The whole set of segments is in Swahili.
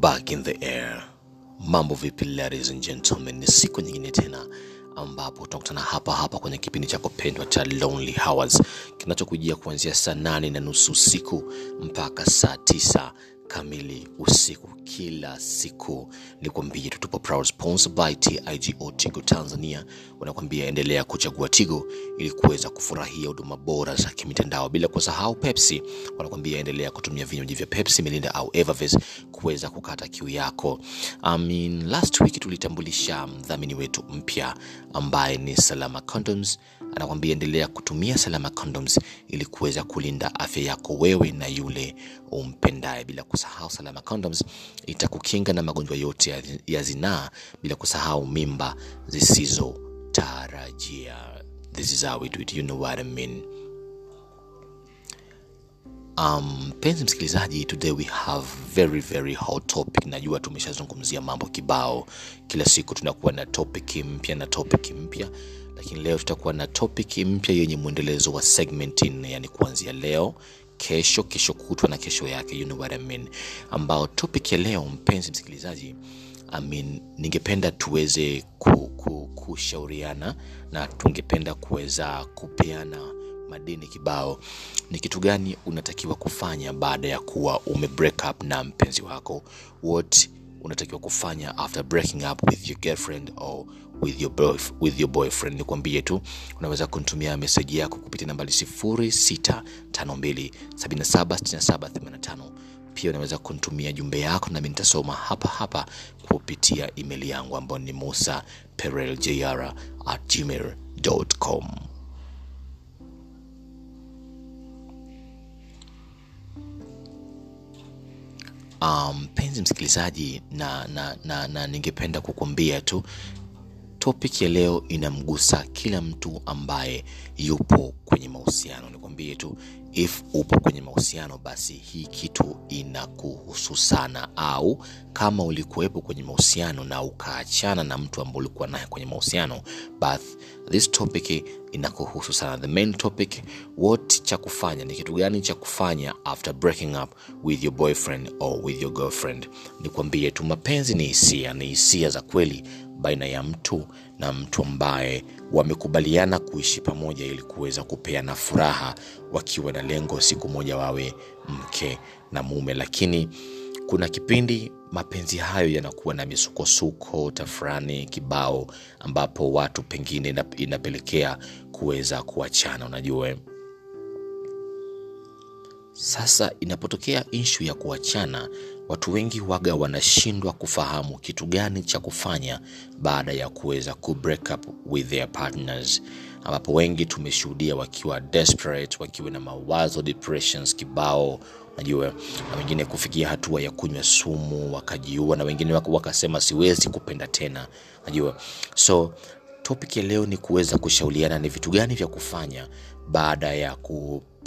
back in the air. Mambo vipi, ladies and gentlemen? Ni siku nyingine tena ambapo tunakutana hapa hapa kwenye kipindi chako pendwa cha Lonely Hours kinachokujia kuanzia saa nane na nusu usiku mpaka saa tisa kamili usiku kila siku. Sponsored by TIGO Tigo Tanzania. Wanakwambia endelea kuchagua Tigo ili kuweza kufurahia huduma bora za kimitandao, bila kusahau Pepsi. Wanakwambia endelea kutumia vinywaji vya Pepsi, Mirinda au Evervest kuweza kukata kiu yako. I mean, last week tulitambulisha mdhamini wetu mpya ambaye ni Salama Condoms. Anakwambia endelea kutumia Salama Condoms ili kuweza kulinda afya yako wewe na yule umpendaye, bila kusahau Salama Condoms itakukinga na magonjwa yote ya, zinaa, bila kusahau mimba zisizotarajia. This is how we it, you know what I mean. Um, mpenzi msikilizaji, today we have very very hot topic. Najua tumeshazungumzia mambo kibao, kila siku tunakuwa na topic mpya na topic mpya, lakini leo tutakuwa na topic mpya yenye mwendelezo wa segment nne, yani kuanzia leo kesho, kesho kutwa na kesho yake, you know what I mean, ambao topic ya leo mpenzi msikilizaji, I mean, ningependa tuweze ku, ku, kushauriana na tungependa kuweza kupeana madini kibao. Ni kitu gani unatakiwa kufanya baada ya kuwa ume break up na mpenzi wako? What unatakiwa kufanya after breaking up with your girlfriend or with your, boyf with your boyfriend? Nikwambie tu unaweza kunitumia meseji yako kupitia nambari 0652776785. Pia unaweza kunitumia jumbe yako nami nitasoma hapa hapa kupitia email yangu ambayo ni musa pereljr at gmail.com. mpenzi um, msikilizaji na, na, na, na ningependa kukuambia tu topic ya leo inamgusa kila mtu ambaye yupo kwenye mahusiano. Nikwambie tu if upo kwenye mahusiano, basi hii kitu inakuhusu sana, au kama ulikuwepo kwenye mahusiano na ukaachana na mtu ambaye ulikuwa naye kwenye mahusiano, but this topic inakuhusu sana. The main topic, what cha kufanya, ni kitu gani cha kufanya after breaking up with your boyfriend or with your girlfriend. Nikwambie tu mapenzi ni hisia, ni hisia za kweli baina ya mtu na mtu ambaye wamekubaliana kuishi pamoja ili kuweza kupeana furaha wakiwa na lengo siku moja wawe mke na mume, lakini kuna kipindi mapenzi hayo yanakuwa na misukosuko tafurani kibao, ambapo watu pengine inapelekea kuweza kuachana. Unajua, sasa inapotokea inshu ya kuachana watu wengi waga wanashindwa kufahamu kitu gani cha kufanya baada ya kuweza ku break up with their partners, ambapo wengi tumeshuhudia wakiwa desperate, wakiwa na mawazo depressions kibao, najua na wengine kufikia hatua ya kunywa sumu wakajiua, na wengine wakasema siwezi kupenda tena, najua. So topic ya leo ni kuweza kushauriana ni vitu gani vya kufanya baada ya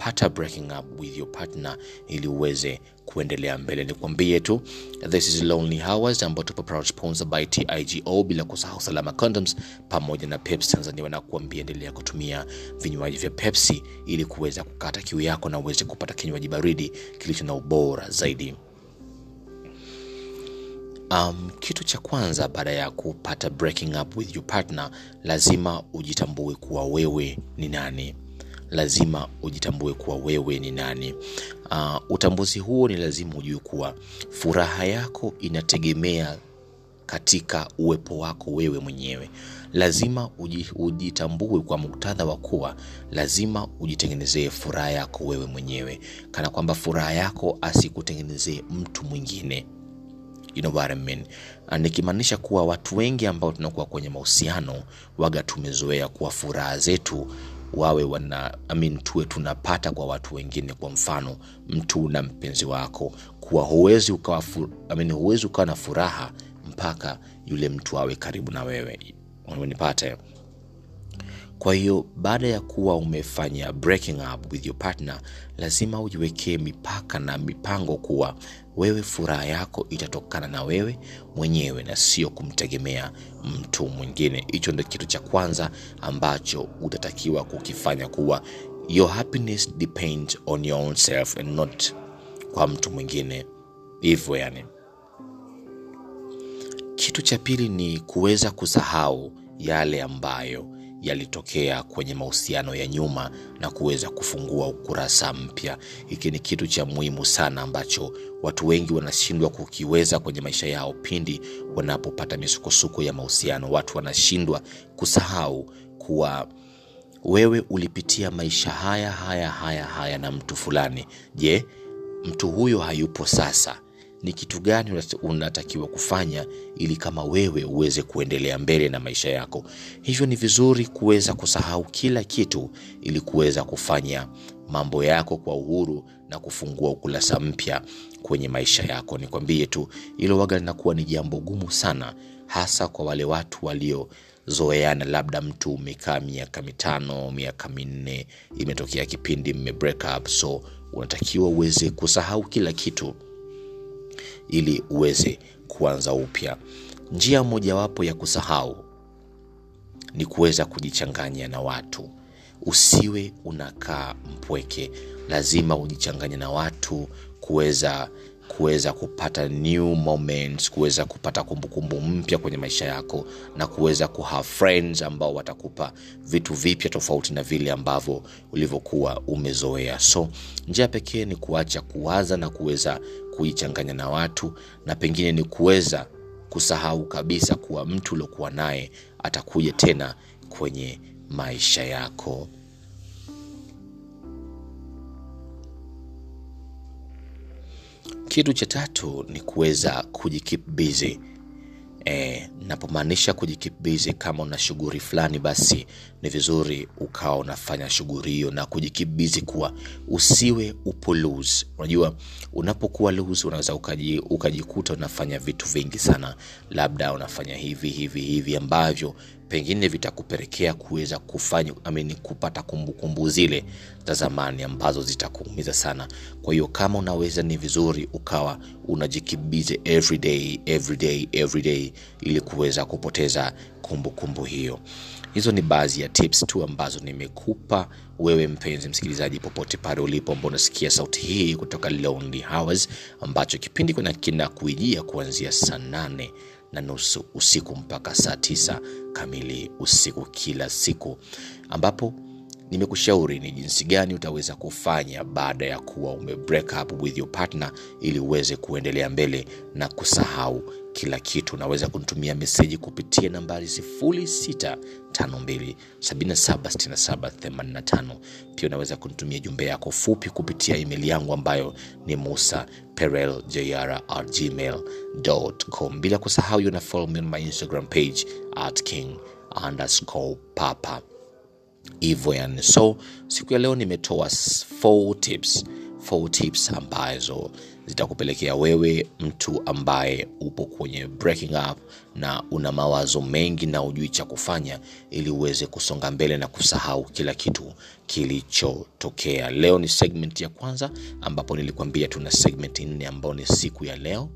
kupata breaking up with your partner ili uweze kuendelea mbele. Nikwambie tu this is Lonely Hours ambao tupo proud sponsor by TIGO, bila kusahau Salama Condoms pamoja na Pepsi Tanzania wanakuambia endelea kutumia vinywaji vya Pepsi ili kuweza kukata kiu yako na uweze kupata kinywaji baridi kilicho na ubora zaidi. Um, kitu cha kwanza baada ya kupata breaking up with your partner, lazima ujitambue kuwa wewe ni nani. Lazima ujitambue kuwa wewe ni nani. Uh, utambuzi huo ni lazima ujue kuwa furaha yako inategemea katika uwepo wako wewe mwenyewe. Lazima ujitambue kwa muktadha wa kuwa lazima ujitengenezee furaha yako wewe mwenyewe, kana kwamba furaha yako asikutengenezee mtu mwingine. Mean? Nikimaanisha kuwa watu wengi ambao tunakuwa kwenye mahusiano waga tumezoea kuwa furaha zetu wawe wana I mean, tuwe tunapata kwa watu wengine. Kwa mfano, mtu na mpenzi wako, kuwa huwezi ukawa I mean, huwezi ukawa na furaha mpaka yule mtu awe karibu na wewe. Unanipata? Kwa hiyo baada ya kuwa umefanya breaking up with your partner, lazima ujiwekee mipaka na mipango kuwa wewe furaha yako itatokana na wewe mwenyewe na sio kumtegemea mtu mwingine. Hicho ndio kitu cha kwanza ambacho utatakiwa kukifanya, kuwa your happiness depends on your own self and not kwa mtu mwingine, hivyo yani kitu cha pili ni kuweza kusahau yale ambayo yalitokea kwenye mahusiano ya nyuma na kuweza kufungua ukurasa mpya. Hiki ni kitu cha muhimu sana ambacho watu wengi wanashindwa kukiweza kwenye maisha yao pindi wanapopata misukosuko ya mahusiano. Watu wanashindwa kusahau kuwa wewe ulipitia maisha haya haya haya haya na mtu fulani. Je, mtu huyo hayupo sasa? Ni kitu gani unatakiwa kufanya ili kama wewe uweze kuendelea mbele na maisha yako? Hivyo ni vizuri kuweza kusahau kila kitu ili kuweza kufanya mambo yako kwa uhuru na kufungua ukurasa mpya kwenye maisha yako. Nikwambie tu hilo waga linakuwa ni jambo gumu sana, hasa kwa wale watu waliozoeana. Labda mtu umekaa miaka mitano, miaka minne, imetokea kipindi mme break up, so unatakiwa uweze kusahau kila kitu ili uweze kuanza upya. Njia mojawapo ya kusahau ni kuweza kujichanganya na watu. Usiwe unakaa mpweke, lazima ujichanganye na watu kuweza kuweza kupata new moments, kuweza kupata kumbukumbu mpya kwenye maisha yako na kuweza kuhave friends ambao watakupa vitu vipya tofauti na vile ambavyo ulivyokuwa umezoea. So njia pekee ni kuacha kuwaza na kuweza kuichanganya na watu, na pengine ni kuweza kusahau kabisa kuwa mtu uliokuwa naye atakuja tena kwenye maisha yako. Kitu cha tatu ni kuweza kujikeep busy. E, napomaanisha kujikibizi, kama una shughuli fulani, basi ni vizuri ukawa unafanya shughuli hiyo na kujikibizi, kuwa usiwe upo loose. Unajua, unapokuwa loose unaweza ukaji, ukajikuta unafanya vitu vingi sana, labda unafanya hivi hivi hivi ambavyo pengine vitakupelekea kuweza kufanya amini, kupata kumbukumbu kumbu zile za zamani ambazo zitakuumiza sana. Kwa hiyo kama unaweza, ni vizuri ukawa unajikibize everyday everyday every day, every day ili kuweza kupoteza kumbukumbu kumbu hiyo. Hizo ni baadhi ya tips tu ambazo nimekupa wewe mpenzi msikilizaji, popote pale ulipo, ambao unasikia sauti hii kutoka Lonely Hours, ambacho kipindi kuna kina kuijia kuanzia saa nane na nusu usiku mpaka saa tisa kamili usiku kila siku, ambapo nimekushauri ni jinsi gani utaweza kufanya baada ya kuwa ume break up with your partner ili uweze kuendelea mbele na kusahau kila kitu. Unaweza kunitumia meseji kupitia nambari 0652776785. Pia unaweza kunitumia jumbe yako fupi kupitia email yangu ambayo ni musa perel perel@gmail.com, bila kusahau una follow me on my Instagram page at king underscore papa hivyo yani. So siku ya leo nimetoa four tips, four tips ambazo zitakupelekea wewe mtu ambaye upo kwenye breaking up na una mawazo mengi na ujui cha kufanya, ili uweze kusonga mbele na kusahau kila kitu kilichotokea. Leo ni segment ya kwanza, ambapo nilikwambia tuna segment nne, ambao ni siku ya leo,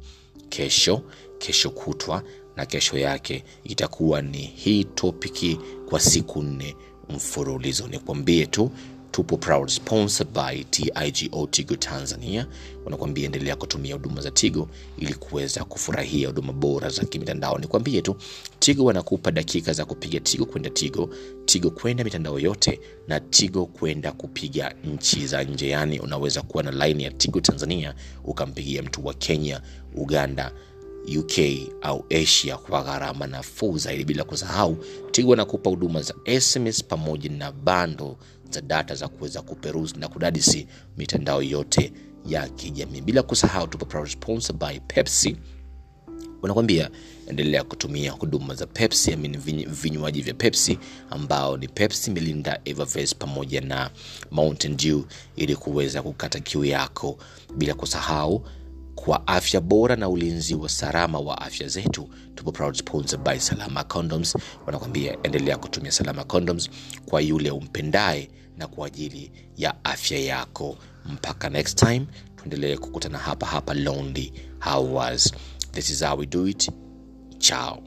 kesho, kesho kutwa na kesho yake. Itakuwa ni hii topiki kwa siku nne mfululizo. Nikwambie tu tupo proud sponsored by TIGO Tigo Tanzania. Wanakuambia endelea kutumia huduma za Tigo ili kuweza kufurahia huduma bora za kimitandao. Nikwambie tu Tigo wanakupa dakika za kupiga Tigo kwenda Tigo, Tigo kwenda mitandao yote na Tigo kwenda kupiga nchi za nje. Yani unaweza kuwa na line ya Tigo Tanzania ukampigia mtu wa Kenya, Uganda UK au Asia kwa gharama nafuu zaidi. Bila kusahau Tigo anakupa huduma za SMS pamoja na bando za data za kuweza kuperuzi na kudadisi mitandao yote ya kijamii. Bila kusahau tupo proud sponsor by Pepsi, wanakwambia endelea kutumia huduma za Pepsi, amini vinywaji vya Pepsi ambao ni Pepsi, melinda Evervest pamoja na Mountain Dew ili kuweza kukata kiu yako. Bila kusahau kwa afya bora na ulinzi wa salama wa afya zetu, tupo proud sponsor by Salama Condoms. Wanakwambia endelea kutumia Salama Condoms kwa yule umpendaye na kwa ajili ya afya yako. Mpaka next time, tuendelee kukutana hapa hapa Lonely Hours. This is how we do it. Ciao.